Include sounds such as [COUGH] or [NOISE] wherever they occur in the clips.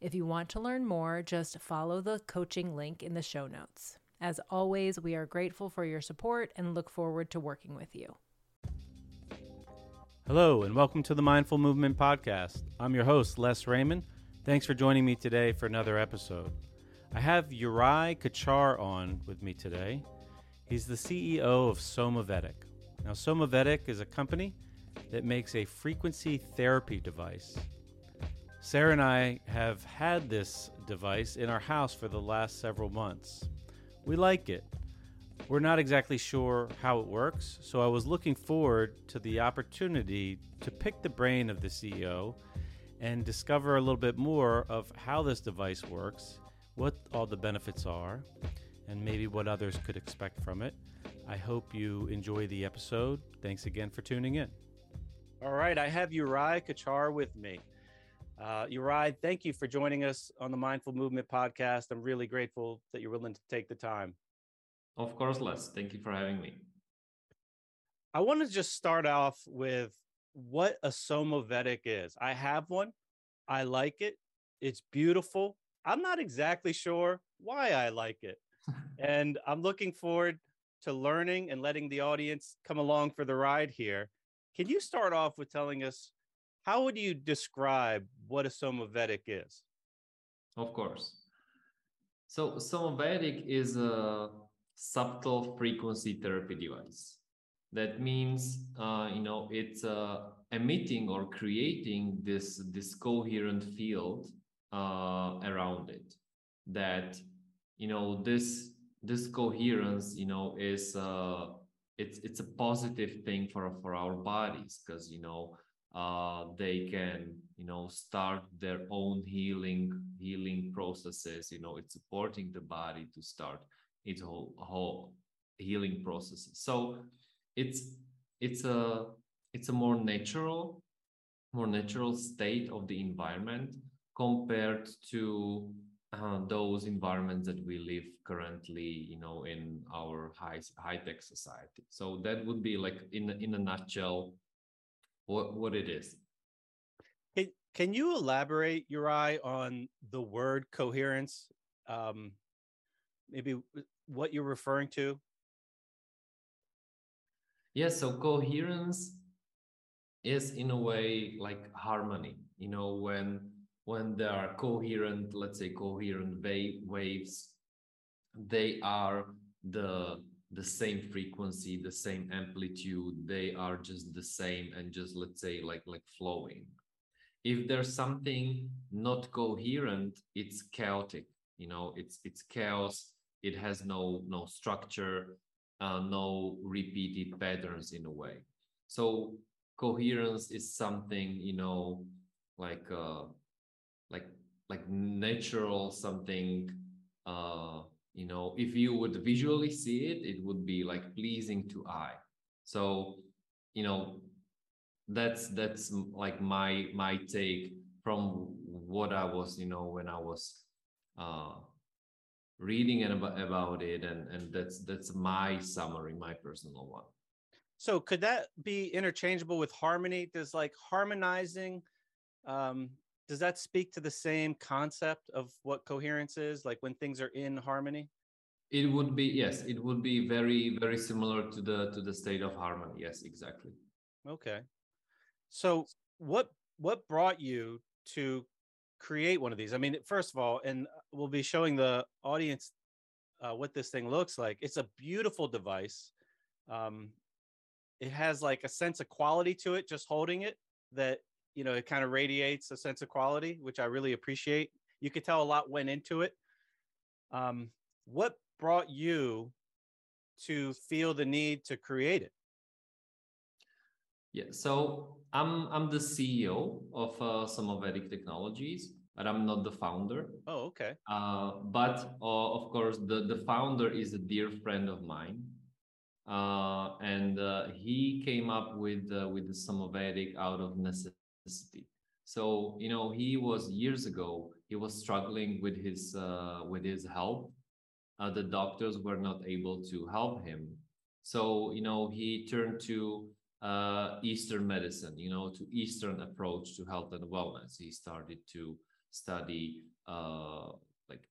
If you want to learn more, just follow the coaching link in the show notes. As always, we are grateful for your support and look forward to working with you. Hello, and welcome to the Mindful Movement Podcast. I'm your host, Les Raymond. Thanks for joining me today for another episode. I have Uri Kocar on with me today. He's the CEO of Somavedic. Now, Somavedic is a company that makes a frequency therapy device Sarah and I have had this device in our house for the last several months. We like it. We're not exactly sure how it works, so I was looking forward to the opportunity to pick the brain of the CEO and discover a little bit more of how this device works, what all the benefits are, and maybe what others could expect from it. I hope you enjoy the episode. Thanks again for tuning in. All right, I have Juraj Kocar with me. Uh, Uri, thank you for joining us on the Mindful Movement podcast. I'm really grateful that you're willing to take the time. Of course, Les. Thank you for having me. I want to just start off with what a Somavedic is. I have one. I like it. It's beautiful. I'm not exactly sure why I like it. [LAUGHS] and I'm looking forward to learning and letting the audience come along for the ride here. Can you start off with telling us how would you describe what a Somavedic is? Of course. So Somavedic is a subtle frequency therapy device. That means, uh, you know, it's uh, emitting or creating this, this coherent field uh, around it. That, you know, this this coherence, you know, is uh, it's it's a positive thing for for our bodies because you know uh, they can you know start their own healing healing processes you know it's supporting the body to start its whole whole healing processes. So it's it's a it's a more natural more natural state of the environment compared to uh, those environments that we live currently you know in our high high tech society. So that would be like in in a nutshell what what it is. Can, can you elaborate, Uri, on the word coherence? Um, maybe what you're referring to? Yes, so coherence is in a way like harmony. You know, when when there are coherent, let's say coherent wave, waves, they are the the same frequency the same amplitude they are just the same and just let's say like like flowing. If there's something not coherent it's chaotic you know it's it's chaos it has no no structure uh, no repeated patterns in a way. So coherence is something you know like uh like like natural something uh you know if you would visually see it it would be like pleasing to eye. So you know that's that's like my my take from what i was you know when i was uh reading about, about it and and that's that's my summary my personal one. So could that be interchangeable with harmony? Does like harmonizing um does that speak to the same concept of what coherence is like when things are in harmony? It would be yes it would be very very similar to the to the state of harmony. Yes exactly. Okay. So what what brought you to create one of these? I mean first of all and we'll be showing the audience uh, what this thing looks like. It's a beautiful device. Um, it has like a sense of quality to it just holding it that you know, it kind of radiates a sense of quality, which I really appreciate. You could tell a lot went into it. Um, what brought you to feel the need to create it? Yeah, so I'm I'm the CEO of uh, Somavedic Technologies. but I'm not the founder. Oh, okay. Uh, but uh, of course, the, the founder is a dear friend of mine. Uh, and uh, he came up with uh, with the Somavedic out of necessity. So you know, he was years ago. He was struggling with his uh, with his health. the doctors were not able to help him. So you know, he turned to Eastern medicine. You know, to Eastern approach to health and wellness. He started to study uh, like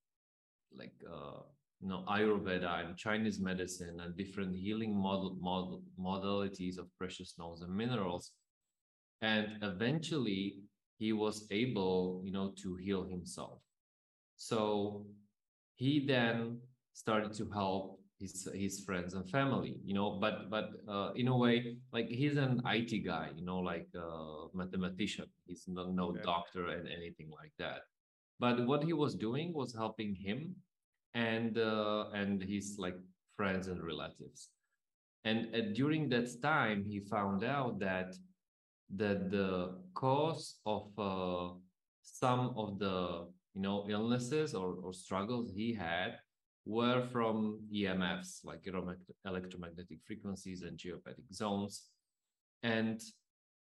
like uh, you know Ayurveda and Chinese medicine and different healing model, model modalities of precious stones and minerals, and eventually he was able you know to heal himself. So he then started to help his his friends and family you know but but uh, in a way like he's an it guy you know like a mathematician he's not no okay. doctor and anything like that but what he was doing was helping him and uh, and his like friends and relatives and uh, during that time he found out that that the cause of uh, some of the you know illnesses or, or struggles he had were from EMFs, like electromagnetic frequencies and geopathic zones. And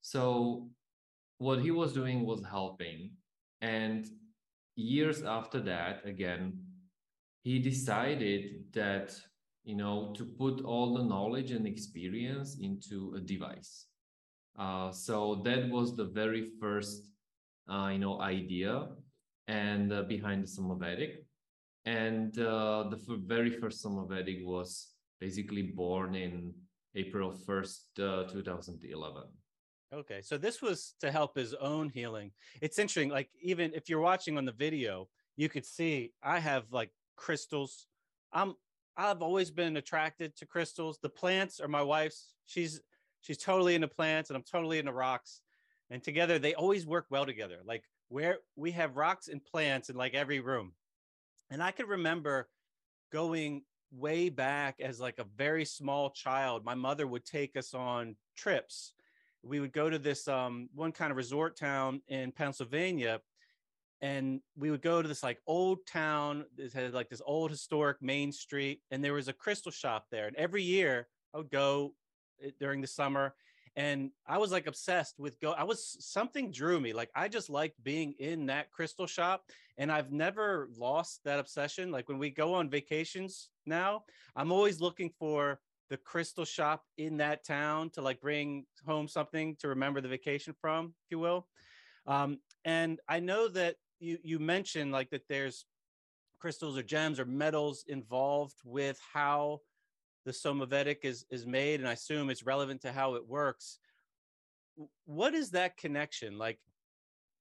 so what he was doing was helping. And years after that, again, he decided that, you know, to put all the knowledge and experience into a device. Uh, so that was the very first, uh, you know, idea and uh, behind the Somavedic and uh, the very first Somavedic was basically born in April 1st, uh, 2011. Okay, so this was to help his own healing. It's interesting, like, even if you're watching on the video, you could see I have like crystals. I'm I've always been attracted to crystals. The plants are my wife's. She's she's totally into plants and I'm totally into rocks. And together they always work well together. Like where we have rocks and plants in like every room. And I could remember going way back as like a very small child. My mother would take us on trips. We would go to this um, one kind of resort town in Pennsylvania, and we would go to this like old town. It had like this old historic main street, and there was a crystal shop there. And every year I would go during the summer, and I was like obsessed with go. I was something drew me. Like I just liked being in that crystal shop, and I've never lost that obsession. Like when we go on vacations now, I'm always looking for the crystal shop in that town to like bring home something to remember the vacation from, if you will. Um, and I know that you you mentioned like that there's crystals or gems or metals involved with how the Somavedic is is made, and I assume it's relevant to how it works. What is that connection like?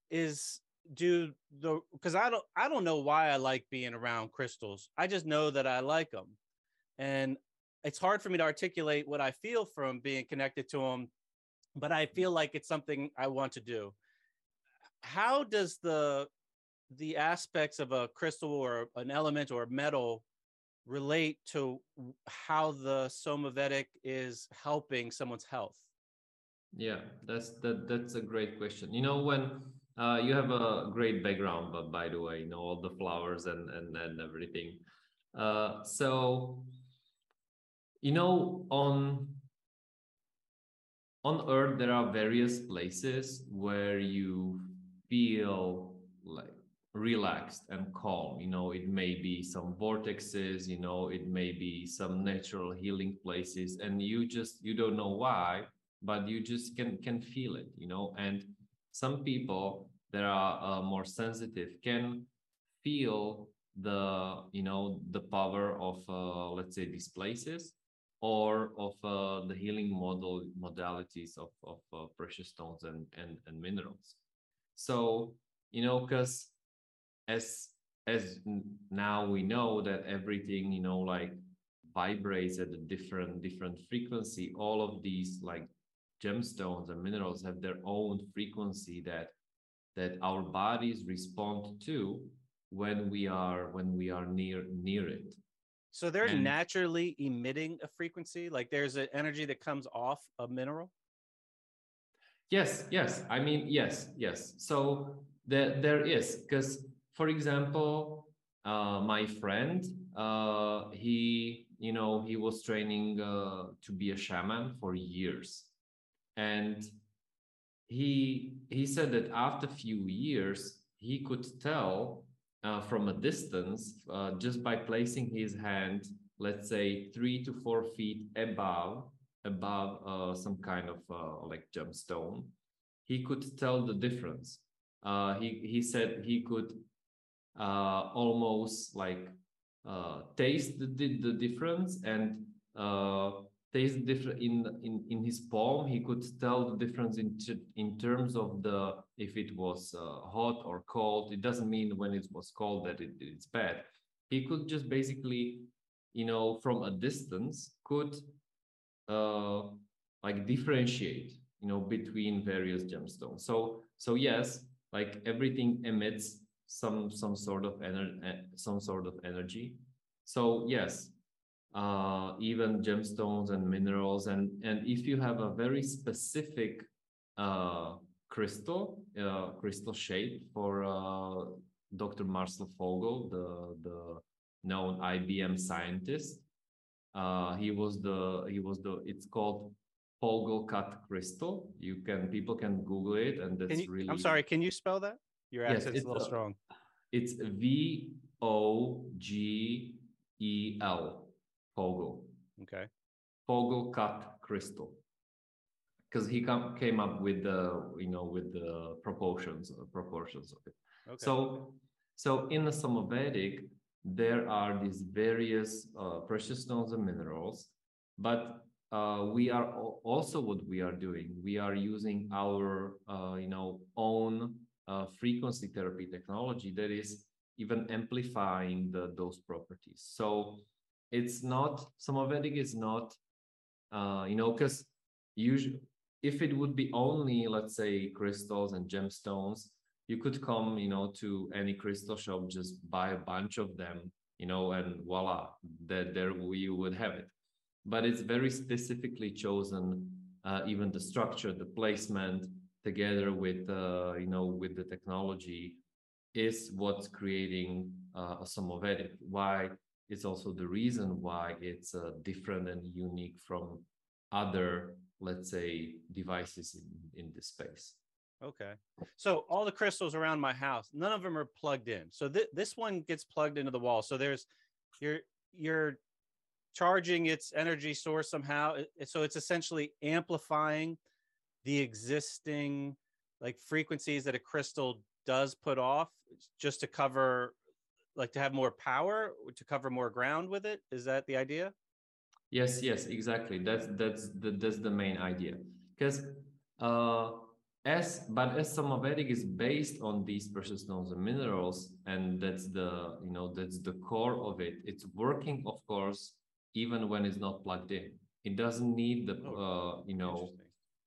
Is do the because I don't I don't know why I like being around crystals. I just know that I like them, and it's hard for me to articulate what I feel from being connected to them, but I feel like it's something I want to do. How does the the aspects of a crystal or an element or a metal relate to how the Somavedic is helping someone's health? Yeah, that's that that's a great question. You know, when uh, you have a great background, but by the way, you know all the flowers and and and everything. Uh, so, you know, on on Earth there are various places where you feel like relaxed and calm. You know it may be some vortexes you know it may be some natural healing places and you just you don't know why but you just can can feel it you know? And some people that are uh, more sensitive can feel the you know the power of uh, let's say these places or of uh, the healing model modalities of, of uh, precious stones and, and and minerals. So you know because as as now we know that everything you know like vibrates at a different different frequency. All of these like gemstones and minerals have their own frequency that that our bodies respond to when we are when we are near near it. So they're and, naturally emitting a frequency? Like there's an energy that comes off a mineral? Yes yes. I mean yes yes. So there there is because for example uh, my friend uh, he you know he was training uh, to be a shaman for years. And he he said that after a few years he could tell uh, from a distance uh, just by placing his hand let's say three to four feet above above uh, some kind of like gemstone he could tell the difference. He he said he could uh, almost like uh, taste the, the difference and uh, taste different in in in his palm he could tell the difference in in terms of the if it was uh, hot or cold. It doesn't mean when it was cold that it, it's bad. He could just basically you know from a distance could uh like differentiate you know between various gemstones. So so yes like everything emits some some sort of energy some sort of energy so yes uh, even gemstones and minerals. And, and if you have a very specific uh, crystal, uh, crystal shape for uh, Dr. Marcel Vogel, the, the known IBM scientist, uh, he was the, he was the, it's called Vogel cut crystal. You can, people can Google it and that's you, really. I'm sorry, can you spell that? Your accent's yes, a little strong. It's V O G E L. Vogel. Okay. Vogel cut crystal. Because he come, came up with the, you know, with the proportions, uh, proportions of it. Okay. So, so in the Somavedic, there are these various uh, precious stones and minerals, but uh, we are also what we are doing. We are using our, uh, you know, own uh, frequency therapy technology that is even amplifying the, those properties. So it's not Somavedic is not uh, you know because usually if it would be only let's say crystals and gemstones you could come you know to any crystal shop just buy a bunch of them you know and voila that there you would have it but it's very specifically chosen uh, even the structure the placement together with uh, you know with the technology is what's creating uh, a Somavedic why it's also the reason why it's uh, different and unique from other let's say devices in, in this space. Okay. So all the crystals around my house none of them are plugged in. So th- this one gets plugged into the wall. So there's you're you're charging its energy source somehow. So it's essentially amplifying the existing like frequencies that a crystal does put off just to cover like to have more power to cover more ground with it? Is that the idea? Yes yes exactly. That's that's the, that's the main idea. Because uh as but as Somavedic is based on these precious stones and minerals and that's the you know that's the core of it it's working of course even when it's not plugged in. It doesn't need the oh, uh you know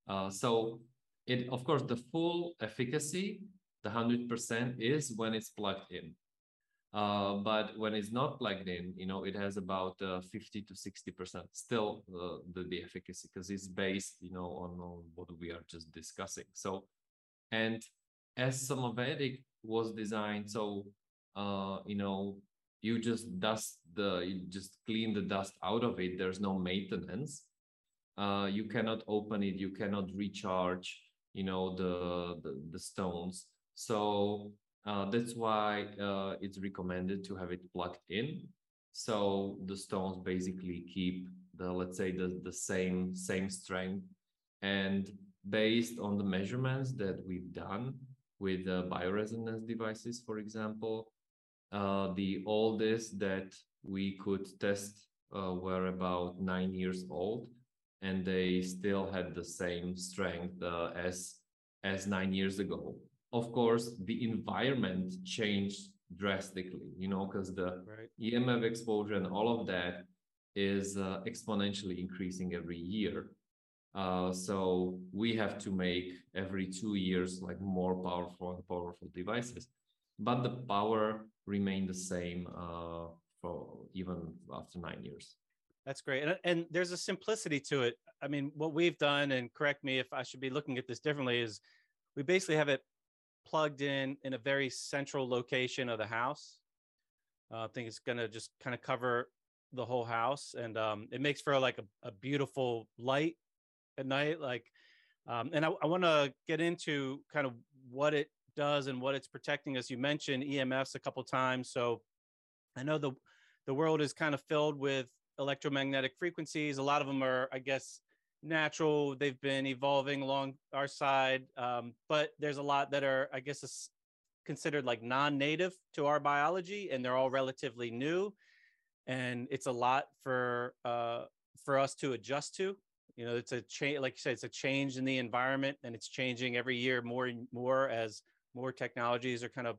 uh so it of course the full efficacy the 100% is when it's plugged in uh, but when it's not plugged in, you know, it has about uh, 50 to 60% still uh, the, the efficacy because it's based, you know, on, on what we are just discussing. So, and as Somavedic was designed, so, uh, you know, you just dust the, you just clean the dust out of it. There's no maintenance. Uh, you cannot open it. You cannot recharge, you know, the, the, the stones. So uh, that's why uh, it's recommended to have it plugged in. So the stones basically keep the, let's say the, the same, same strength. And based on the measurements that we've done with uh, bioresonance devices, for example, uh, the oldest that we could test uh, were about nine years old and they still had the same strength uh, as as nine years ago. Of course the environment changed drastically you know because the right. emf exposure and all of that is uh, exponentially increasing every year. Uh, so we have to make every two years like more powerful and powerful devices. But the power remained the same uh, for even after nine years that's great and, and there's a simplicity to it i mean what we've done and correct me if i should be looking at this differently is we basically have it plugged in in a very central location of the house. Uh, I think it's gonna just kind of cover the whole house, and um, it makes for like a, a beautiful light at night. Like, um, and I, I want to get into kind of what it does and what it's protecting us. You mentioned EMFs a couple times, so I know the the world is kind of filled with electromagnetic frequencies. A lot of them are, I guess, natural. They've been evolving along our side, um, but there's a lot that are, I guess, considered like non-native to our biology, and they're all relatively new. And it's a lot for uh, for us to adjust to. You know, it's a change, like you said, it's a change in the environment, and it's changing every year more and more as more technologies are kind of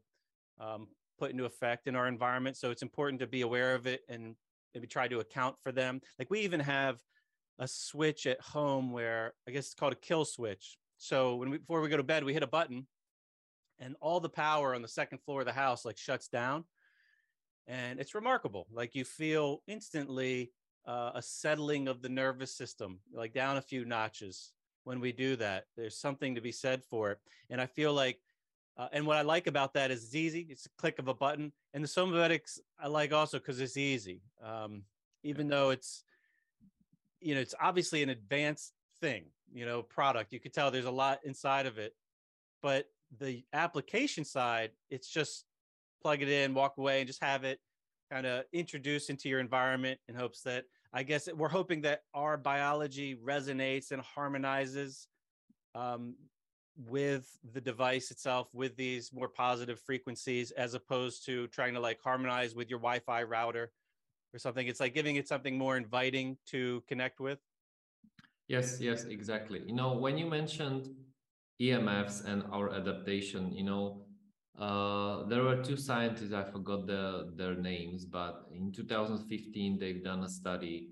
um, put into effect in our environment. So it's important to be aware of it and maybe try to account for them. Like we even have a switch at home where I guess it's called a kill switch. So when we, before we go to bed, we hit a button and all the power on the second floor of the house like shuts down. And it's remarkable. Like you feel instantly uh, a settling of the nervous system, like down a few notches when we do that. There's something to be said for it. And I feel like uh, and what I like about that is it's easy. It's a click of a button. And the Somavedics I like also because it's easy. Um, even though it's, you know, it's obviously an advanced thing, you know, product. You could tell there's a lot inside of it. But the application side, it's just plug it in, walk away, and just have it kind of introduced into your environment in hopes that I guess we're hoping that our biology resonates and harmonizes um, with the device itself with these more positive frequencies as opposed to trying to like harmonize with your wi-fi router or something. It's like giving it something more inviting to connect with. Yes yes exactly. You know when you mentioned emfs and our adaptation you know uh, there were two scientists i forgot the, their names but in 2015 they've done a study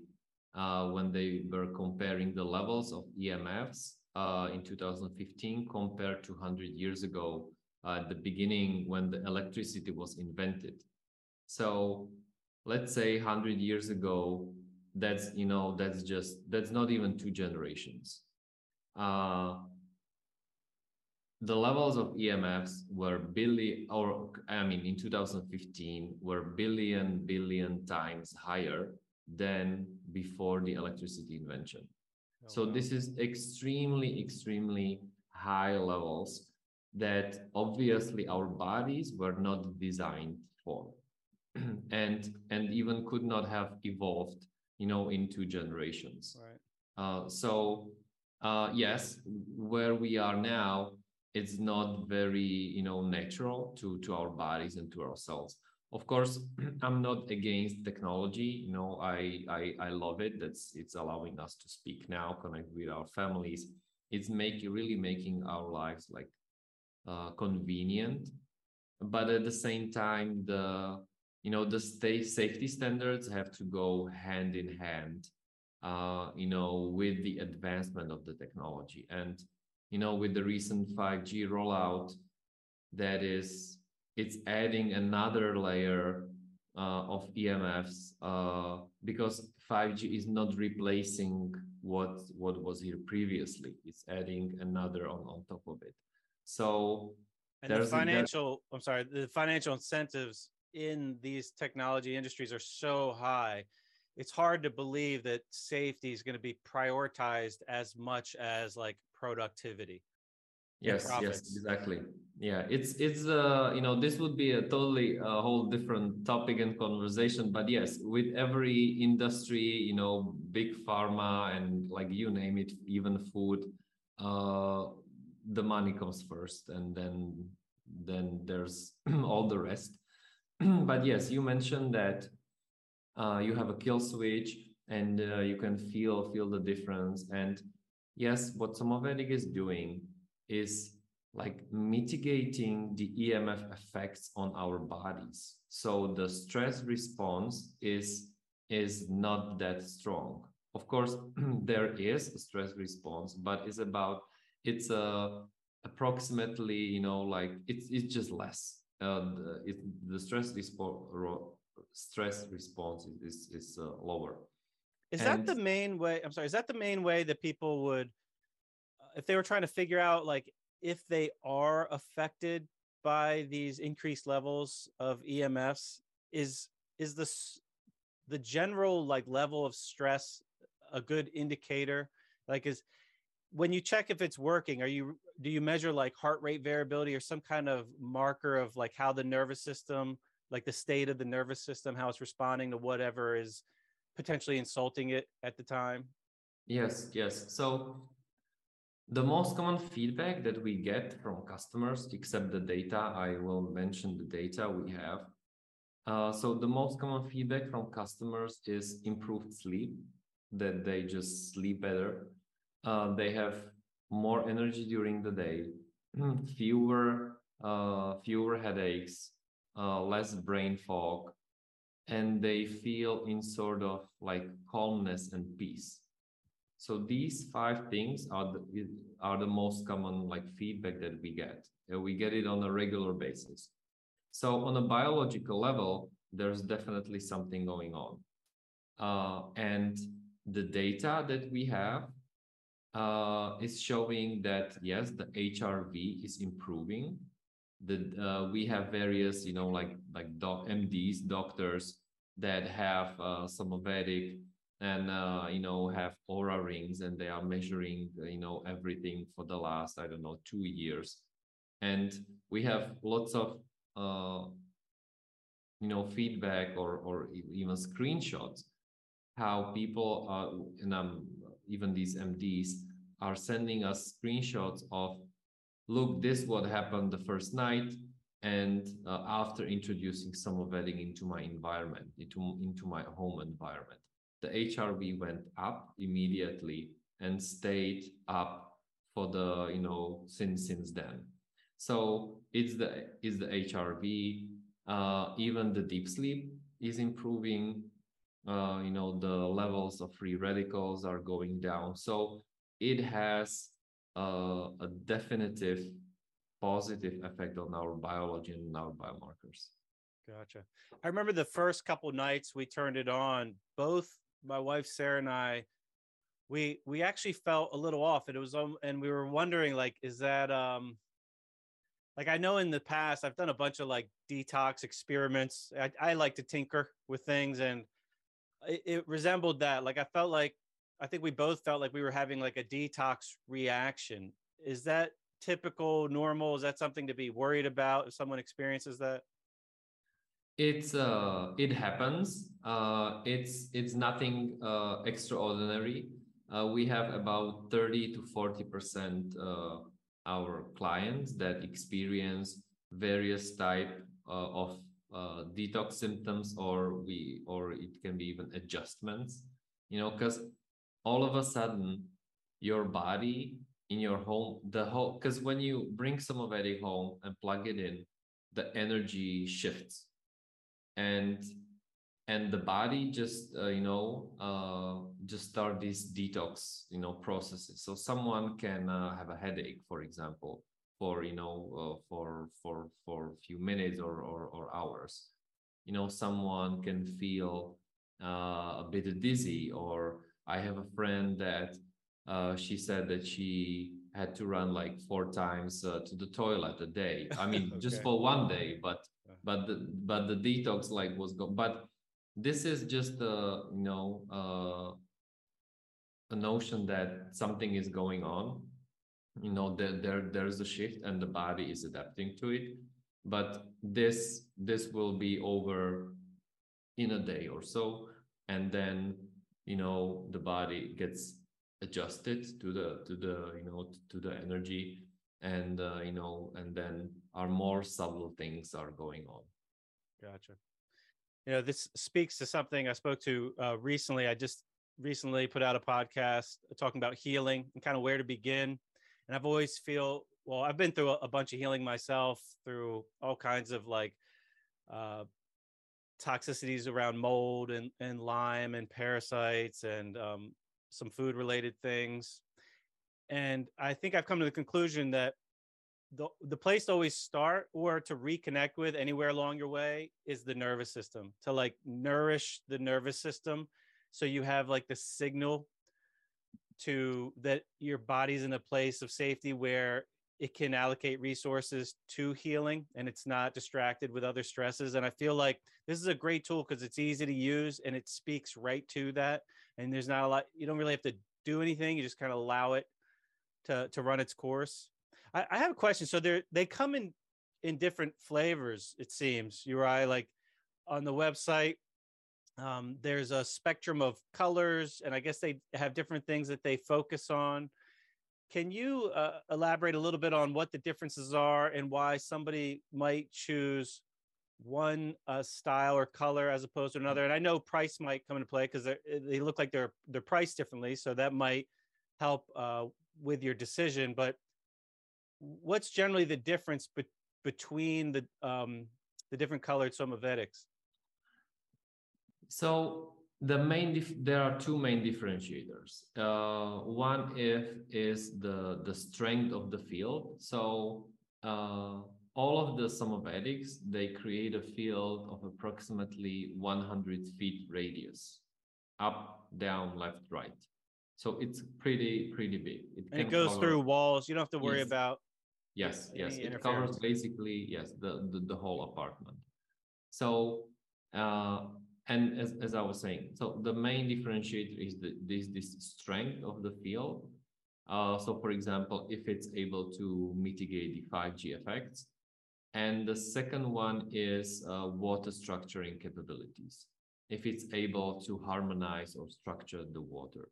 uh, when they were comparing the levels of emfs uh, in 2015 compared to 100 years ago uh, at the beginning when the electricity was invented. So let's say 100 years ago, that's, you know, that's just, that's not even two generations. Uh, the levels of EMFs were billion, or I mean, in 2015, were billion, billion times higher than before the electricity invention. Oh, so wow. this is extremely, extremely high levels that obviously our bodies were not designed for. [CLEARS THROAT] And and even could not have evolved you know in two generations. Right. Uh, so uh, yes where we are now it's not very you know natural to to our bodies and to ourselves of course [CLEARS THROAT] i'm not against technology you know I, I i love it. That's it's allowing us to speak now connect with our families. It's making really making our lives like uh, convenient. But at the same time the you know the state safety standards have to go hand in hand uh, you know with the advancement of the technology. And you know with the recent 5g rollout that is it's adding another layer uh, of EMFs uh, because 5G is not replacing what what was here previously. It's adding another on, on top of it. So and the financial I'm sorry, the financial incentives in these technology industries are so high. It's hard to believe that safety is going to be prioritized as much as like productivity yes yes exactly. Yeah it's it's uh you know this would be a totally a whole different topic and conversation but yes with every industry you know big pharma and like you name it even food uh the money comes first and then then there's [CLEARS THROAT] all the rest. [CLEARS THROAT] But yes you mentioned that uh, you have a kill switch and uh, you can feel feel the difference. And yes what Somavedic is doing is like mitigating the EMF effects on our bodies. So the stress response is is not that strong. Of course, [CLEARS THROAT] there is a stress response, but it's about it's a uh, approximately you know like it's it's just less. Uh, the, it, the stress response stress response is is uh, lower. Is and, that the main way? I'm sorry. Is that the main way that people would if they were trying to figure out like if they are affected by these increased levels of EMFs is is this the general like level of stress a good indicator? Like is when you check if it's working are you do you measure like heart rate variability or some kind of marker of like how the nervous system like the state of the nervous system how it's responding to whatever is potentially insulting it at the time? Yes yes. So the most common feedback that we get from customers except the data i will mention the data we have uh, so the most common feedback from customers is improved sleep that they just sleep better uh, they have more energy during the day, [CLEARS THROAT] fewer uh, fewer headaches, uh, less brain fog, and they feel in sort of like calmness and peace. So these five things are the, are the most common like feedback that we get. And we get it on a regular basis. So on a biological level, there's definitely something going on, uh, and the data that we have uh, is showing that yes, the HRV is improving. The uh, we have various, you know, like like doc MDs, doctors that have uh, Somavedic and uh, you know have Oura rings, and they are measuring, you know, everything for the last I don't know two years, and we have lots of uh, you know feedback or or even screenshots how people are and I'm even these MDs are sending us screenshots of, look, this what happened the first night, and uh, after introducing some of Somavedic into my environment, into, into my home environment, the HRV went up immediately and stayed up for the you know since since then. So it's the it's the HRV. Uh, even the deep sleep is improving uh, you know the levels of free radicals are going down so it has uh, a definitive positive effect on our biology and our biomarkers gotcha i remember the first couple nights we turned it on both my wife sarah and i we we actually felt a little off and it was um, and we were wondering like is that um like I know in the past I've done a bunch of like detox experiments. I, I like to tinker with things and it, it resembled that. Like I felt like I think we both felt like we were having like a detox reaction. Is that typical, normal? Is that something to be worried about if someone experiences that? It's uh, it happens. Uh, it's it's nothing uh, extraordinary. Uh, we have about thirty to forty percent uh, our clients that experience various type uh, of uh, detox symptoms or we or it can be even adjustments you know because all of a sudden your body in your home the whole because when you bring Somavedic home and plug it in the energy shifts and and the body just uh, you know uh, just start these detox you know processes. So someone can uh, have a headache for example for you know uh, for for for a few minutes or, or, or hours. You know someone can feel uh, a bit dizzy or i have a friend that uh, she said that she had to run like four times uh, to the toilet a day. I mean [LAUGHS] okay. just for one day but but the but the detox like was gone. But this is just a you know uh, a notion that something is going on. You know there, there there's a shift and the body is adapting to it. But this this will be over in a day or so. And then you know the body gets adjusted to the to the you know to the energy. And uh, you know and then our more subtle things are going on gotcha you know this speaks to something i spoke to uh, recently i just recently put out a podcast talking about healing and kind of where to begin and I've always feel well. I've been through a, a bunch of healing myself through all kinds of like uh, toxicities around mold and and Lyme and parasites and um, some food related things. And I think I've come to the conclusion that the the place to always start or to reconnect with anywhere along your way is the nervous system to like nourish the nervous system so you have like the signal to that your body's in a place of safety where it can allocate resources to healing and it's not distracted with other stresses. And I feel like this is a great tool because it's easy to use and it speaks right to that. And there's not a lot, you don't really have to do anything. You just kind of allow it to, to run its course. I, I have a question. So they they come in, in different flavors, it seems, Uri, like on the website, um, there's a spectrum of colors and I guess they have different things that they focus on can you uh, elaborate a little bit on what the differences are and why somebody might choose one uh, style or color as opposed to another? And I know price might come into play because they look like they're they're priced differently, so that might help uh, with your decision. But what's generally the difference be- between the um, the different colored somavedics? So the main dif- there are two main differentiators. Uh, one if is the the strength of the field. So uh, all of the somavedics they create a field of approximately 100 feet radius up down left right. So it's pretty pretty big. It and it goes cover, through walls. You don't have to worry yes. about yes yes it covers basically yes the, the the whole apartment so uh, and as, as I was saying, so the main differentiator is the, this, this strength of the field. Uh, so for example, if it's able to mitigate the 5G effects. And the second one is uh, water structuring capabilities. If it's able to harmonize or structure the water.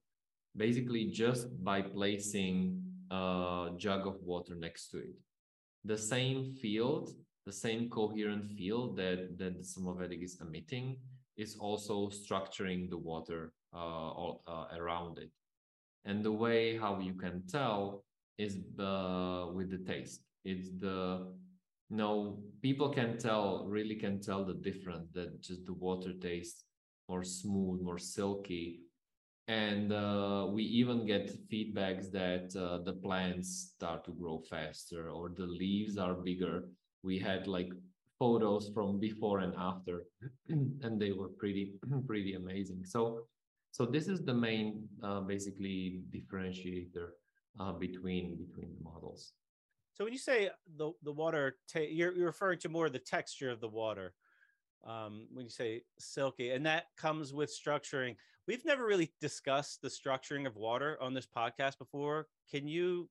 Basically, just by placing a jug of water next to it. The same field, the same coherent field that, that the Somavedic is emitting is also structuring the water uh, all, uh, around it. And the way how you can tell is with the taste. It's the you know people can tell really can tell the difference that just the water tastes more smooth, more silky, and uh, we even get feedbacks that uh, the plants start to grow faster or the leaves are bigger. We had like photos from before and after [CLEARS THROAT] and they were pretty [CLEARS THROAT] pretty amazing. So so this is the main uh, basically differentiator uh, between between the models. So when you say the the water ta- you're, you're referring to more the texture of the water um, when you say silky and that comes with structuring we've never really discussed the structuring of water on this podcast before can you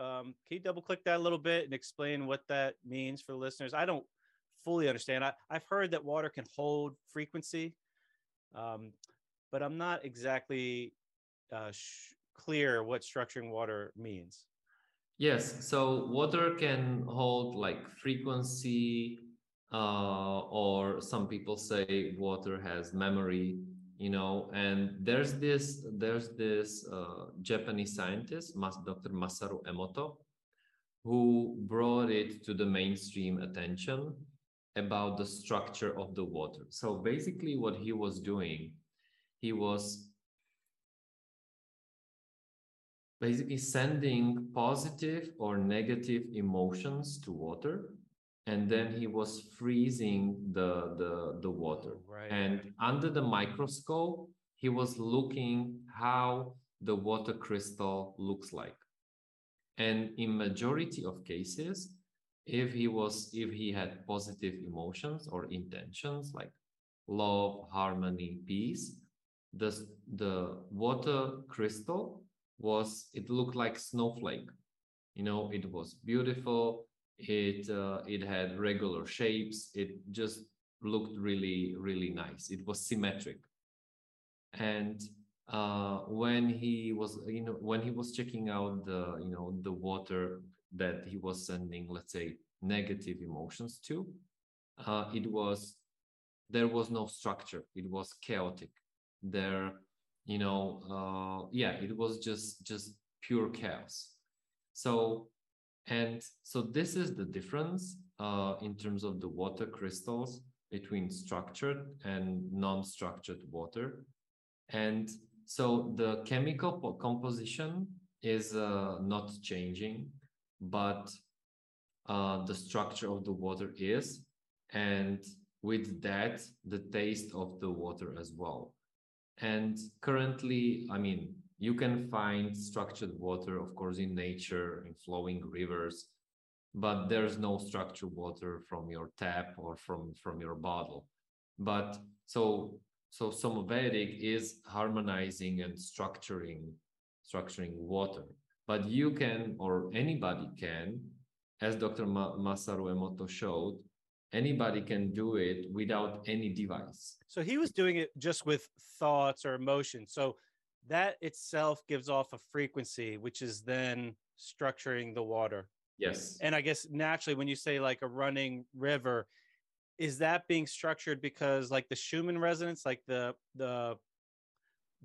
um, can you double click that a little bit and explain what that means for the listeners i don't fully understand. I, I've heard that water can hold frequency, um, but I'm not exactly uh, sh- clear what structuring water means. Yes, so water can hold like frequency, uh, or some people say water has memory, you know. And there's this there's this uh, Japanese scientist, Dr. Masaru Emoto, who brought it to the mainstream attention about the structure of the water. So basically, what he was doing, he was basically sending positive or negative emotions to water and then he was freezing the the, the water. Oh, right. and under the microscope he was looking how the water crystal looks like. And in majority of cases if he was if he had positive emotions or intentions like love harmony peace the the water crystal was it looked like snowflake. You know it was beautiful it uh, it had regular shapes it just looked really really nice it was symmetric and uh, when he was you know when he was checking out the you know the water that he was sending, let's say, negative emotions to. Uh, it was there was no structure. It was chaotic. There, you know, uh, yeah, it was just just pure chaos. So, and so this is the difference uh, in terms of the water crystals between structured and non-structured water. And so the chemical composition is uh, not changing but uh, the structure of the water is, and with that, the taste of the water as well. And currently, I mean, you can find structured water, of course, in nature, in flowing rivers, but there's no structured water from your tap or from from your bottle. But so so Somavedic is harmonizing and structuring structuring water. But you can, or anybody can, as Dr. Ma- Masaru Emoto showed, anybody can do it without any device. So he was doing it just with thoughts or emotions. So that itself gives off a frequency, which is then structuring the water. Yes. And I guess naturally, when you say like a running river, is that being structured because like the Schumann resonance, like the the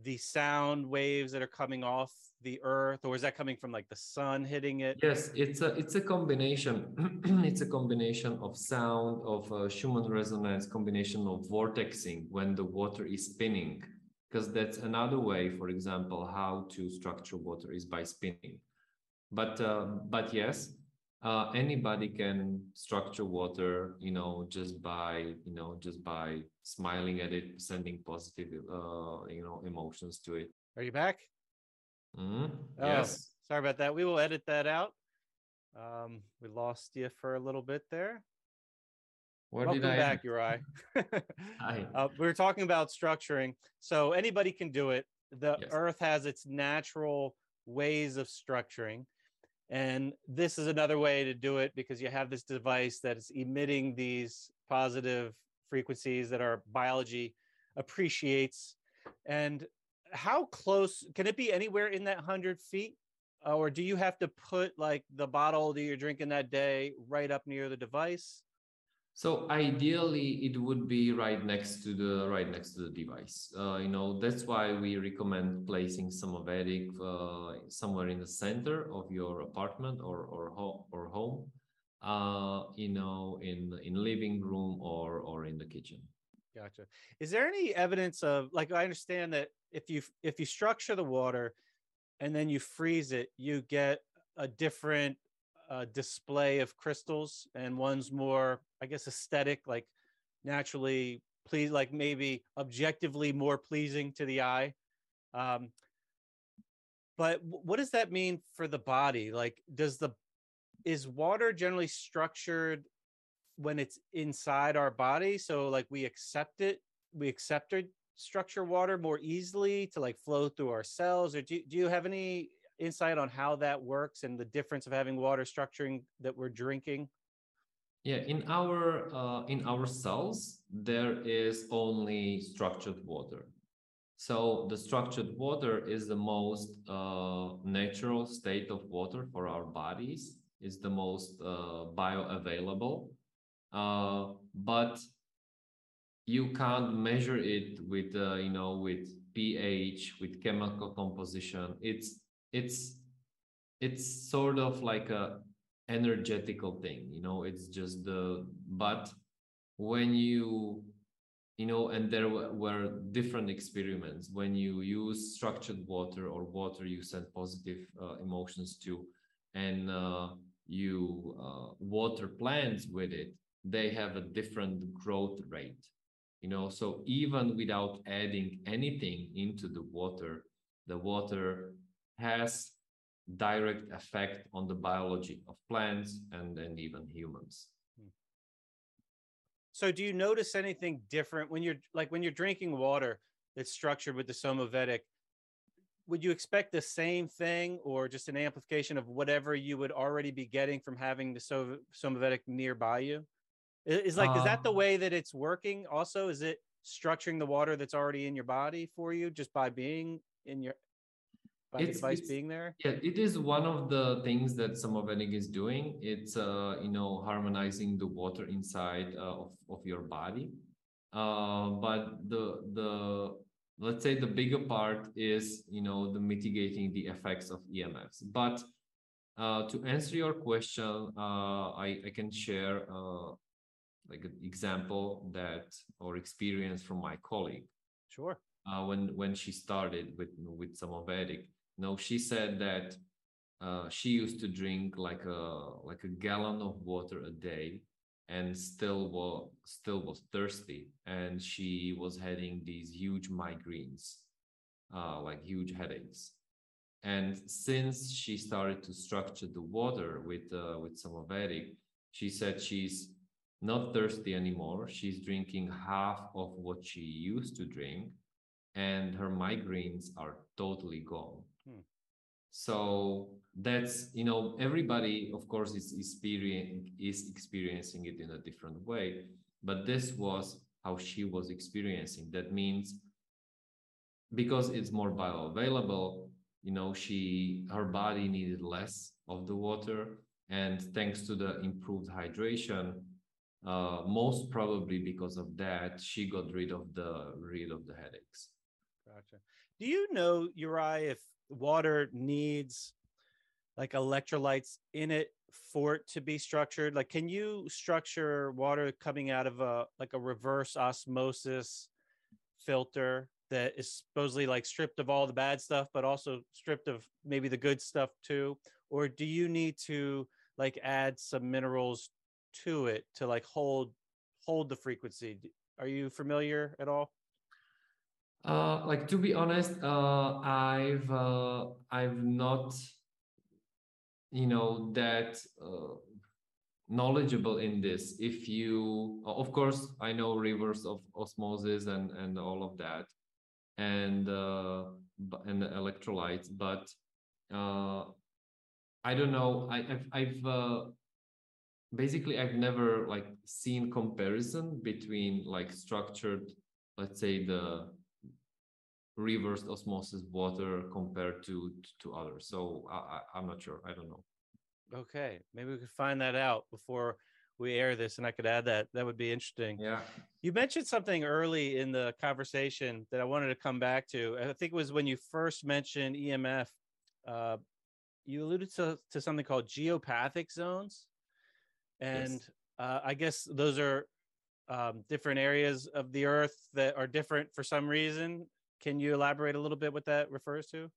the sound waves that are coming off the earth, or is that coming from like the sun hitting it? Yes, it's a it's a combination. [CLEARS THROAT] it's a combination of sound, of uh, Schumann resonance, combination of vortexing when the water is spinning, because that's another way, for example, how to structure water is by spinning. But uh, but yes, uh, anybody can structure water you know just by you know just by smiling at it sending positive uh, you know emotions to it. Are you back? Mm-hmm. oh, yes. sorry about that. We will edit that out. Um, we lost you for a little bit there Where Welcome did I back, Uri. [LAUGHS] Hi. Uh, we were talking about structuring. So anybody can do it. The Yes. Earth has its natural ways of structuring. And this is another way to do it because you have this device that is emitting these positive frequencies that our biology appreciates. And how close can it be anywhere in that 100 feet? Or do you have to put like the bottle that you're drinking that day right up near the device? So ideally, it would be right next to the right next to the device. Uh, you know that's why we recommend placing Somavedic uh, somewhere in the center of your apartment or or home or home. Uh, you know, in in living room or or in the kitchen. Gotcha. Is there any evidence of like I understand that if you if you structure the water and then you freeze it, you get a different uh, display of crystals, and one's more, I guess, aesthetic, like naturally please, like maybe objectively more pleasing to the eye. Um, but what does that mean for the body? Like, does the is water generally structured when it's inside our body? So, like, we accept it, we accept it structure water more easily to like flow through our cells or do, do you have any insight on how that works and the difference of having water structuring that we're drinking? Yeah, in our uh, in our cells there is only structured water. So the structured water is the most uh, natural state of water for our bodies. Is the most uh, bioavailable, uh, but you can't measure it with uh, you know with pH, with chemical composition. It's it's it's sort of like a energetical thing you know it's just the but when you you know and there were different experiments. When you use structured water or water you send positive uh, emotions to and uh, you uh, water plants with it they have a different growth rate you know. So even without adding anything into the water the water has direct effect on the biology of plants and, and even humans. Hmm. So do you notice anything different when you're like when you're drinking water that's structured with the Somavedic? Would you expect the same thing or just an amplification of whatever you would already be getting from having the Somavedic nearby you? Is like, um, is that the um way that it's working also? Is it structuring the water that's already in your body for you just by being in your by it's, the device being there? Yeah, it is one of the things that Somavedic is doing. It's uh, you know harmonizing the water inside uh, of of your body. Uh, but the the let's say the bigger part is you know the mitigating the effects of EMFs. But uh, to answer your question, uh, I I can share uh, like an example that or experience from my colleague. Sure. Uh, when when she started with with Somavedic, no, she said that uh, she used to drink like a like a gallon of water a day and still was still was thirsty and she was having these huge migraines uh, like huge headaches And since she started to structure the water with uh, with Somavedic, she said she's not thirsty anymore. She's drinking half of what she used to drink, and her migraines are totally gone. So that's you know everybody of course is experience, is experiencing it in a different way, but this was how she was experiencing. That means because it's more bioavailable, you know, she her body needed less of the water, and thanks to the improved hydration, uh, most probably because of that, she got rid of the rid of the headaches. Gotcha. Do you know, Uri, if water needs like electrolytes in it for it to be structured? Like, can you structure water coming out of a like a reverse osmosis filter that is supposedly like stripped of all the bad stuff, but also stripped of maybe the good stuff too? Or do you need to like add some minerals to it to like hold hold the frequency? Are you familiar at all? Uh, like to be honest, uh, I've uh, I've not, you know, that uh, knowledgeable in this. If you, of course, I know rivers of osmosis and and all of that, and uh, and electrolytes, but uh, I don't know. I, I've I've uh, basically I've never like seen comparison between like structured, let's say the reversed osmosis water compared to to others. So I, I, am not sure. I don't know. Okay, maybe we could find that out before we air this, and I could add that. That would be interesting. Yeah. You mentioned something early in the conversation that I wanted to come back to. I think it was when you first mentioned EMF. Uh, you alluded to, to something called geopathic zones, and yes. uh, I guess those are um, different areas of the Earth that are different for some reason can you elaborate a little bit what that refers to?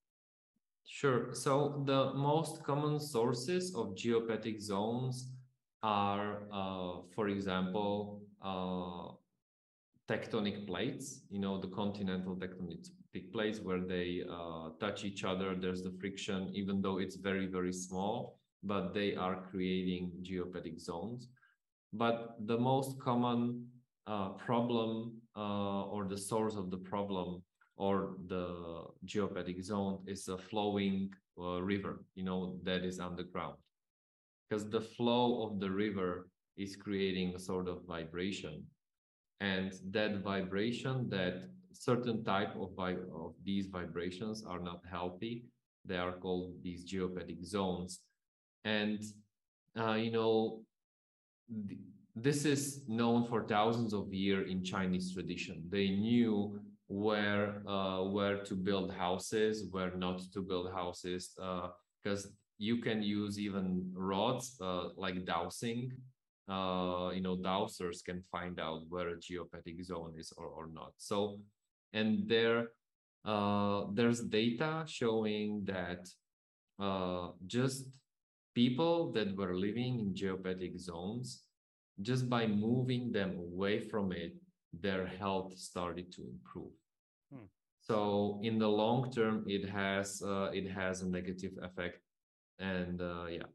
Sure. So the most common sources of geopathic zones are, uh, for example, uh, tectonic plates, you know, the continental tectonic plates where they uh, touch each other. There's the friction, even though it's very, very small, but they are creating geopathic zones. But the most common uh, problem uh, or the source of the problem or the geopathic zone is a flowing uh, river, you know, that is underground. Because the flow of the river is creating a sort of vibration. And that vibration, that certain type of, of these vibrations are not healthy. They are called these geopathic zones. And, uh, you know, th- this is known for thousands of years in Chinese tradition. They knew where uh, where to build houses, where not to build houses, because uh, you can use even rods uh, like dowsing. Uh, you know, dowsers can find out where a geopathic zone is or, or not. So, and there uh, there's data showing that uh, just people that were living in geopathic zones, just by moving them away from it, their health started to improve. So in the long term, it has uh, it has a negative effect, and uh, yeah.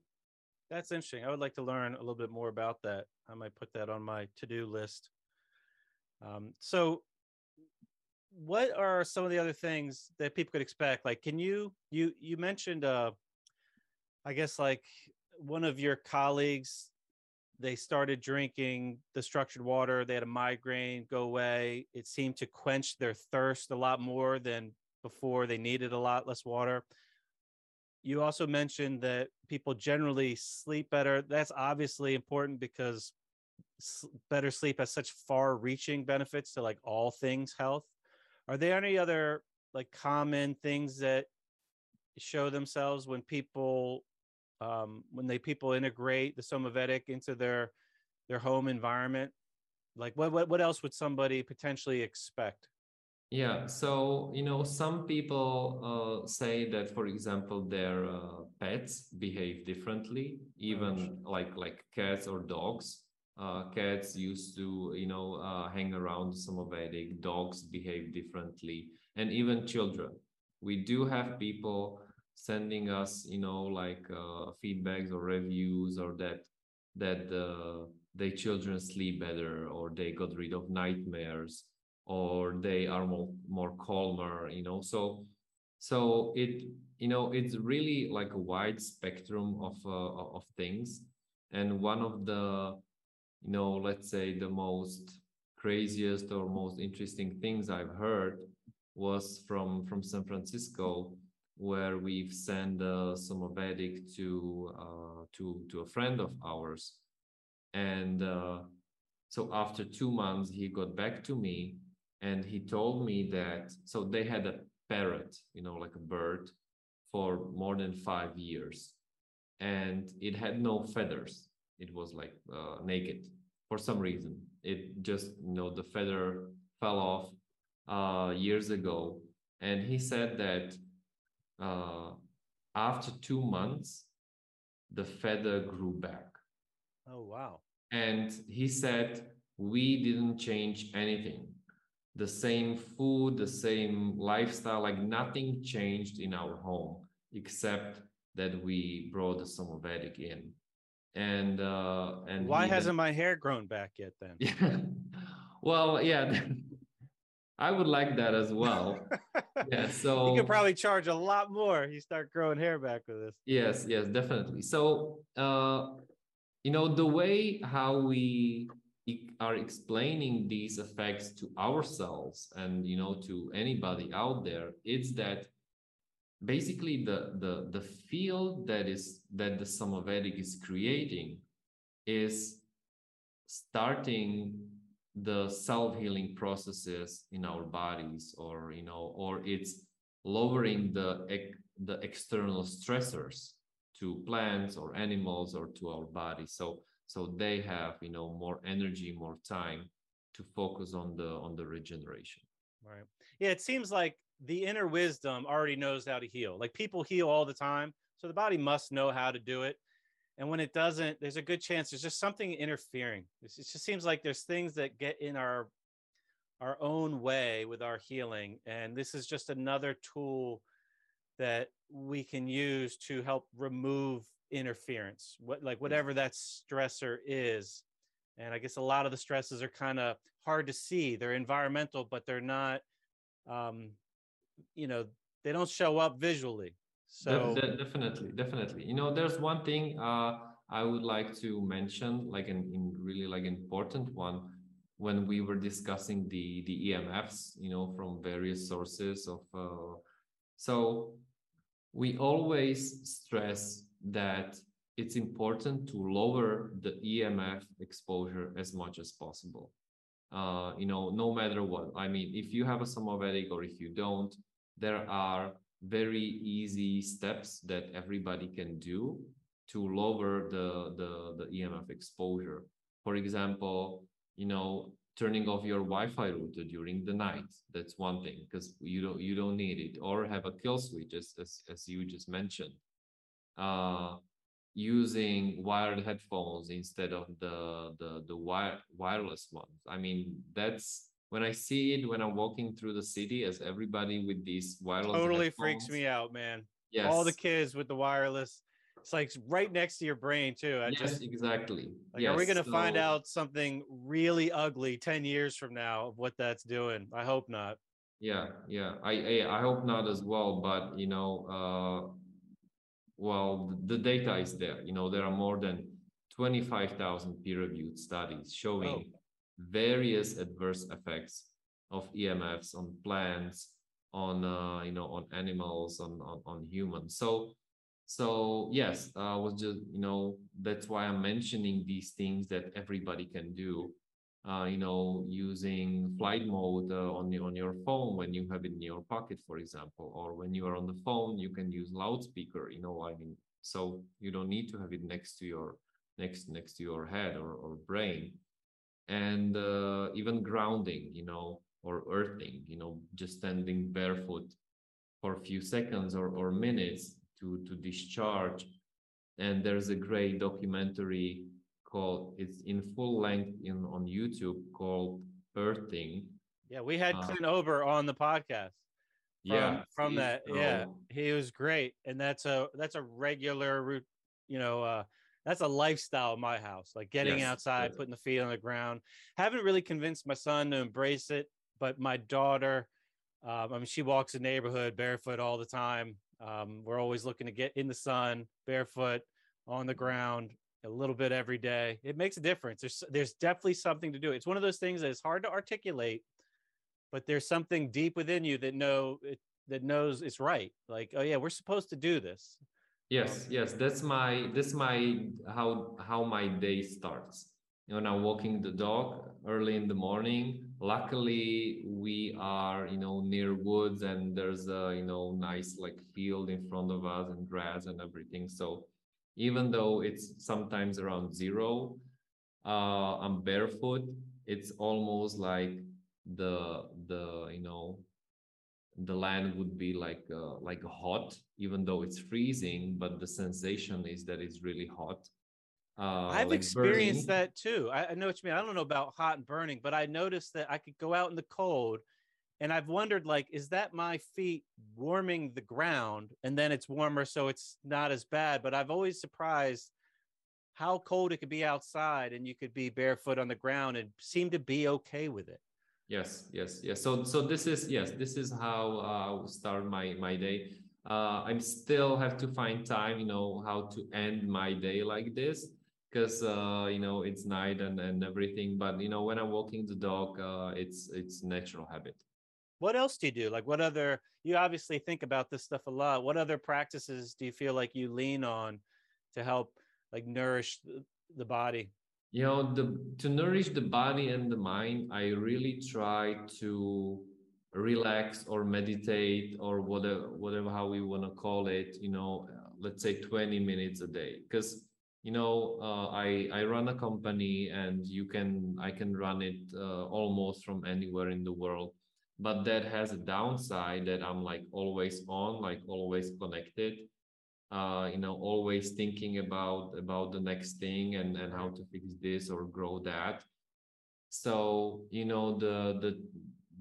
That's interesting. I would like to learn a little bit more about that. I might put that on my to-do list. Um, so, what are some of the other things that people could expect? Like, can you you you mentioned, uh, I guess, like one of your colleagues they started drinking the structured water. They had a migraine go away. It seemed to quench their thirst a lot more than before. They needed a lot less water. You also mentioned that people generally sleep better. That's obviously important because better sleep has such far reaching benefits to like all things health. Are there any other like common things that show themselves when people um, when they people integrate the Somavedic into their their home environment? Like what what what else would somebody potentially expect? Yeah, so you know, some people uh, say that, for example, their uh, pets behave differently, even like like cats or dogs. Uh, cats used to, you know, uh, hang around Somavedic. Dogs behave differently, and even children. We do have people sending us you know like uh, feedbacks or reviews or that that uh, their children sleep better or they got rid of nightmares or they are more more calmer you know? So so it you know it's really like a wide spectrum of uh, of things. And one of the you know let's say the most craziest or most interesting things i've heard was from from san francisco where we've sent uh, Somavedic to uh, to to a friend of ours, and uh, so after two months he got back to me and he told me that so they had a parrot, you know, like a bird, for more than five years, and it had no feathers. It was like uh, naked for some reason. It just you know the feather fell off uh, years ago, and he said that uh, after two months, the feather grew back. Oh, wow. And he said, we didn't change anything. The same food, the same lifestyle, like nothing changed in our home except that we brought the Somavedic in. And uh and why hasn't had... my hair grown back yet then? Yeah. [LAUGHS] well, yeah. I would like that as well. [LAUGHS] yeah, so you could probably charge a lot more. You start growing hair back with this. Yes, yes, definitely. So, uh, you know, the way how we are explaining these effects to ourselves and you know to anybody out there, it's that basically the the the field that is that the Somavedic is creating is starting the self-healing processes in our bodies or you know or it's lowering the the external stressors to plants or animals or to our body. So so they have you know more energy more time to focus on the on the regeneration. Right. Yeah it seems like the inner wisdom already knows how to heal. Like people heal all the time so the body must know how to do it and when it doesn't there's a good chance there's just something interfering. It just seems like there's things that get in our our own way with our healing and this is just another tool that we can use to help remove interference what like whatever that stressor is. And i guess a lot of the stresses are kind of hard to see. They're environmental but they're not um you know they don't show up visually so De- de- definitely, definitely. You know, there's one thing uh, I would like to mention, like an in really like important one, when we were discussing the the EMFs, you know, from various sources of. Uh, so we always stress that it's important to lower the EMF exposure as much as possible. Uh, you know, no matter what. I mean, if you have a Somavedic or if you don't, there are very easy steps that everybody can do to lower the, the, the EMF exposure. For example, you know, turning off your Wi-Fi router during the night. That's one thing because you don't you don't need it. Or have a kill switch, as as, as you just mentioned. Uh, using wired headphones instead of the the the wire, wireless ones. I mean, that's when I see it when I'm walking through the city as everybody with these wireless totally freaks me out, man. Yes. All the kids with the wireless. It's like right next to your brain too. I yes, just, exactly. Like, yes. are we going to so, find out something really ugly 10 years from now of what that's doing? I hope not. Yeah, yeah. I I, I hope not as well, but you know, uh well, the data is there. You know, there are more than 25,000 peer-reviewed studies showing oh various adverse effects of EMFs on plants, on uh, you know on animals, on on, on humans. So so yes, I uh, was just you know that's why I'm mentioning these things that everybody can do. Uh, you know, using flight mode uh, on on your phone when you have it in your pocket, for example, or when you are on the phone, you can use loudspeaker. You know, I mean, so you don't need to have it next to your next next to your head or, or brain and uh, even grounding, you know, or earthing, you know, just standing barefoot for a few seconds or, or minutes to, to discharge. And there's a great documentary called, it's in full length in on YouTube called Earthing. Yeah, we had uh, Clint Ober on the podcast. yeah from that yeah he was great and that's a that's a regular route you know uh that's a lifestyle in my house like getting yes, outside yes. putting the feet on the ground. Haven't really convinced my son to embrace it but my daughter um, i mean she walks the neighborhood barefoot all the time. Um, we're always looking to get in the sun barefoot on the ground a little bit every day. It makes a difference. There's there's definitely something to do. It's one of those things that is hard to articulate but there's something deep within you that know it, that knows it's right. Like oh yeah we're supposed to do this yes yes that's my that's my how how my day starts. You know now walking the dog early in the morning. Luckily we are you know near woods and there's a you know nice like field in front of us and grass and everything. So even though it's sometimes around zero uh i'm barefoot it's almost like the the you know the land would be like uh, like hot even though it's freezing but the sensation is that it's really hot. Uh, i've like experienced burning. that too. I, I, know what you mean. I don't know about hot and burning but i noticed that i could go out in the cold and i've wondered like is that my feet warming the ground and then it's warmer so it's not as bad? But i've always surprised how cold it could be outside and you could be barefoot on the ground and seem to be okay with it yes yes yes. So so this is yes this is how I uh, start my my day. Uh i'm still have to find time you know how to end my day like this because uh you know it's night and and everything but you know when i'm walking the dog uh it's it's natural habit. What else do you do? Like what other you obviously think about this stuff a lot. What other practices do you feel like you lean on to help like nourish the body you know the to nourish the body and the mind i really try to relax or meditate or whatever whatever how we want to call it you know let's say 20 minutes a day. Because you know uh, i i run a company and you can i can run it uh, almost from anywhere in the world. But that has a downside that i'm like always on like always connected uh, you know always thinking about about the next thing and and how to fix this or grow that. So you know the the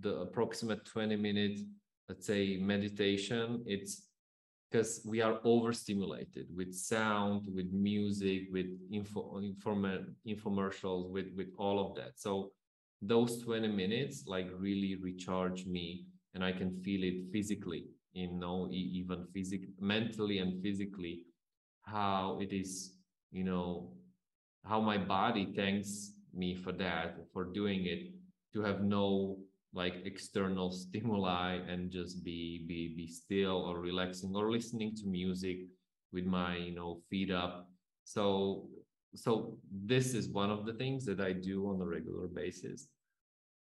the approximate 20 minute let's say meditation it's because we are overstimulated with sound with music with info infomercials with with all of that. So those 20 minutes like really recharge me and i can feel it physically you know even physically mentally and physically how it is you know how my body thanks me for that for doing it to have no like external [LAUGHS] stimuli and just be be be still or relaxing or listening to music with my you know feet up. So so this is one of the things that i do on a regular basis.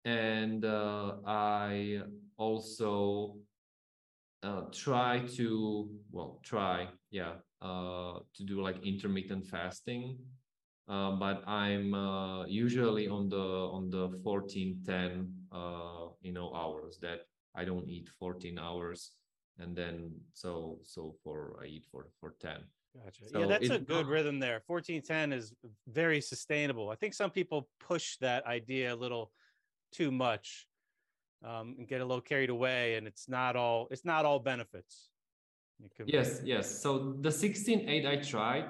And uh, i also uh, try to well try yeah uh, to do like intermittent fasting uh, but i'm uh, usually on the on the 14 10 uh, you know hours that i don't eat 14 hours and then so so for i eat for for 10 Gotcha. So yeah, that's a good rhythm there. 1410 is very sustainable. I think some people push that idea a little too much um, and get a little carried away and it's not all it's not all benefits. Yes yes. So the 16.8 i tried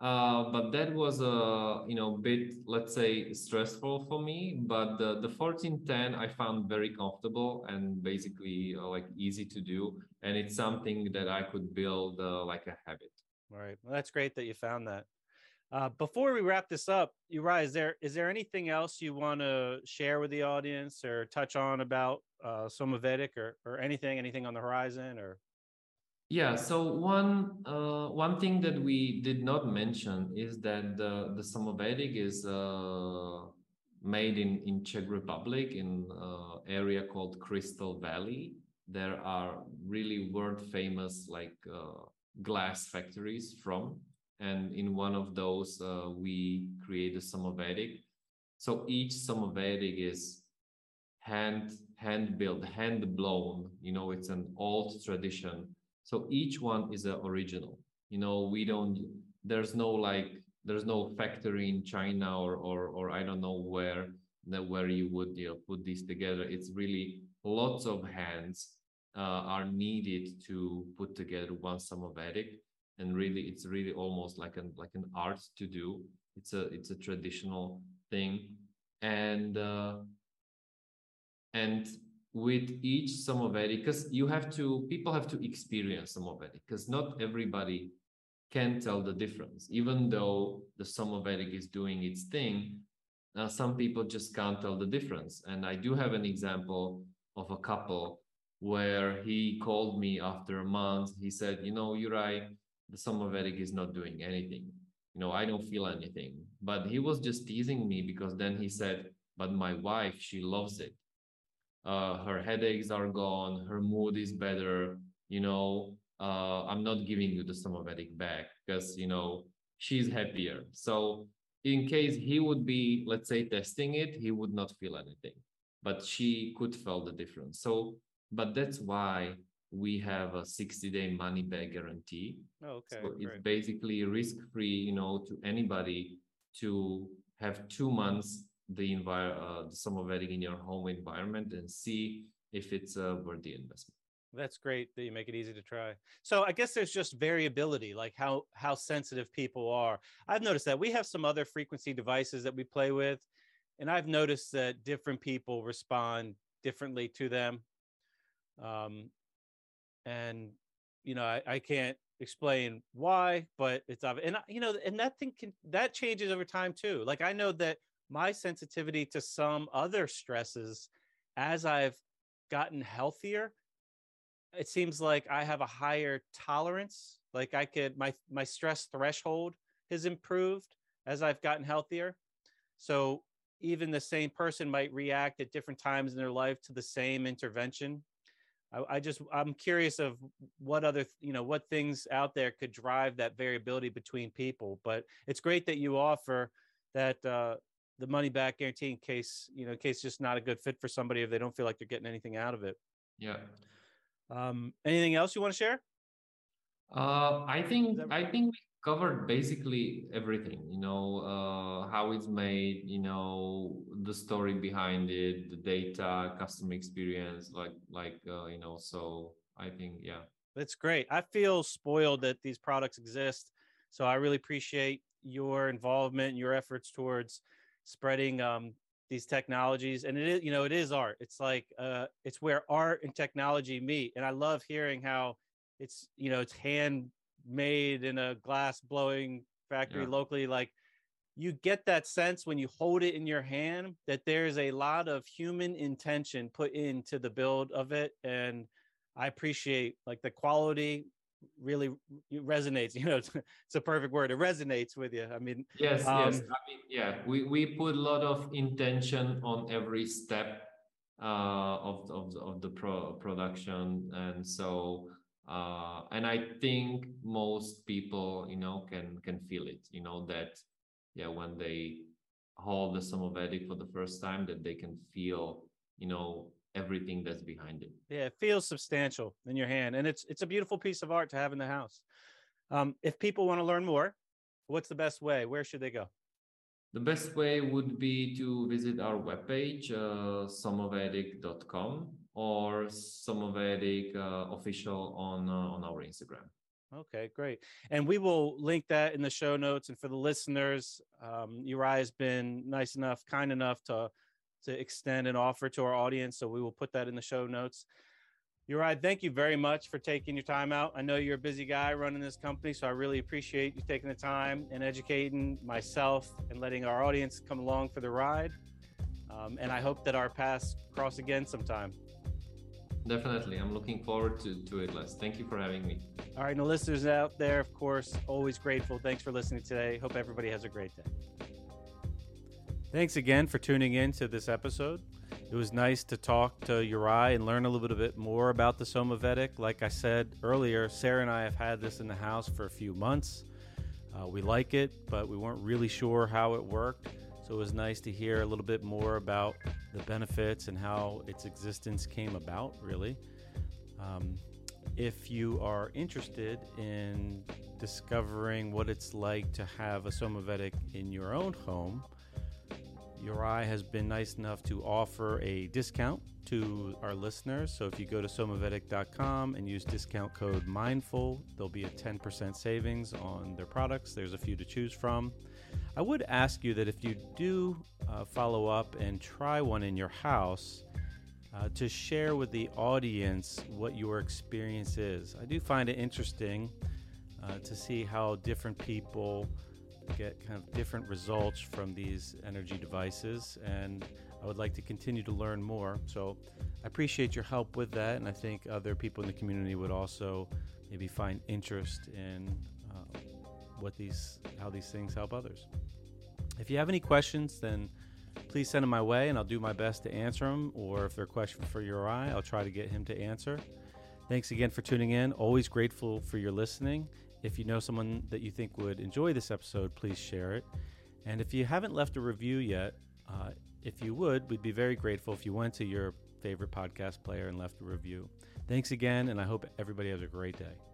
uh, but that was a you know bit let's say stressful for me. But the the 1410 i found very comfortable and basically uh, like easy to do. And it's something that i could build uh, like a habit. All right. Well that's great that you found that uh, before we wrap this up, Uri, is there is there anything else you want to share with the audience or touch on about uh, Somavedic or or anything anything on the horizon or? Yeah. So one uh, one thing that we did not mention is that the the Somavedic is uh, made in in Czech Republic in uh, area called Crystal Valley. There are really world famous like uh, glass factories from and in one of those uh, we create a Somavedic. So each Somavedic is hand hand built, hand blown. You know, it's an old tradition. So each one is an original. You know, we don't. There's no like. There's no factory in China or or or I don't know where that where you would you know, put these together. It's really lots of hands uh, are needed to put together one Somavedic. And really, it's really almost like an like an art to do. It's a it's a traditional thing, and uh, and with each Somavedic, because you have to people have to experience Somavedic, because not everybody can tell the difference. Even though the Somavedic is doing its thing, uh, some people just can't tell the difference. And I do have an example of a couple where he called me after a month. He said, You know, Juraj, the Somavedic is not doing anything. You know, I don't feel anything. But he was just teasing me because then he said, But my wife, she loves it. Uh, her headaches are gone. Her mood is better. You know, uh, I'm not giving you the Somavedic back because, you know, she's happier. So in case he would be, let's say, testing it, he would not feel anything, but she could feel the difference. So, but that's why we have a 60 day money back guarantee. Oh, okay. So it's basically risk free, you know, to anybody to have two months the envir- uh, the in your home environment and see if it's a worthy investment. That's great that you make it easy to try. So I guess there's just variability, like how how sensitive people are. I've noticed that we have some other frequency devices that we play with, and I've noticed that different people respond differently to them. Um, and you know, I, I can't explain why, but it's obvious. And you know, and that thing can that changes over time too. Like I know that my sensitivity to some other stresses, as I've gotten healthier it seems like I have a higher tolerance. Like I could my my stress threshold has improved as I've gotten healthier. So even the same person might react at different times in their life to the same intervention. I, I just I'm curious of what other you know what things out there could drive that variability between people. But it's great that you offer that uh, the money back guarantee in case you know in case it's just not a good fit for somebody if they don't feel like they're getting anything out of it. Yeah. Um, anything else you want to share? Uh, I think I think we covered basically everything. You know, uh, how it's made. You know, the story behind it, the data, customer experience. Like like uh, you know. So I think yeah, that's great. I feel spoiled that these products exist. So I really appreciate your involvement your efforts towards spreading um, these technologies and it is you know it is art it's like uh it's where art and technology meet and i love hearing how it's you know it's handmade in a glass blowing factory yeah. locally like you get that sense when you hold it in your hand that there's a lot of human intention put into the build of it. And i appreciate like the quality really resonates [LAUGHS] you know it's, it's, a perfect word. It resonates with you. I mean yes um, yes. I mean yeah we we put a lot of intention on every step uh, of, of of the pro production. And so uh, and i think most people you know can can feel it you know that yeah when they hold the Somavedic for the first time that they can feel you know everything that's behind it. Yeah, it feels substantial in your hand, and it's it's a beautiful piece of art to have in the house. Um, if people want to learn more, what's the best way? Where should they go? The best way would be to visit our webpage, uh, somavedic.com or Somavedic uh, official on uh, on our Instagram. Okay, great. And we will link that in the show notes. And for the listeners, um, Juraj has been nice enough, kind enough to to extend an offer to our audience. So we will put that in the show notes. Juraj, thank you very much for taking your time out. I know you're a busy guy running this company, so I really appreciate you taking the time and educating myself and letting our audience come along for the ride. Um, and I hope that our paths cross again sometime. Definitely. I'm looking forward to, to it, Les. Thank you for having me. All right. And the listeners out there, of course, always grateful. Thanks for listening today. Hope everybody has a great day. Thanks again for tuning in to this episode. It was nice to talk to Juraj and learn a little bit more about the Somavedic. Like I said earlier, Sarah and I have had this in the house for a few months. Uh, we like it, but we weren't really sure how it worked. So it was nice to hear a little bit more about the benefits and how its existence came about, really. Um, if you are interested in discovering what it's like to have a Somavedic in your own home, Uri has been nice enough to offer a discount to our listeners. So if you go to somavedic.com and use discount code MINDFUL, there'll be a 10% savings on their products. There's a few to choose from. I would ask you that if you do uh, follow up and try one in your house, uh, to share with the audience what your experience is. I do find it interesting uh, to see how different people get kind of different results from these energy devices, and I would like to continue to learn more. So I appreciate your help with that, and I think other people in the community would also maybe find interest in what these, how these things help others. If you have any questions, then please send them my way, and I'll do my best to answer them. Or if they're a question for Uri, I'll try to get him to answer. Thanks again for tuning in. Always grateful for your listening. If you know someone that you think would enjoy this episode, please share it. And if you haven't left a review yet, uh, if you would, we'd be very grateful if you went to your favorite podcast player and left a review. Thanks again, and I hope everybody has a great day.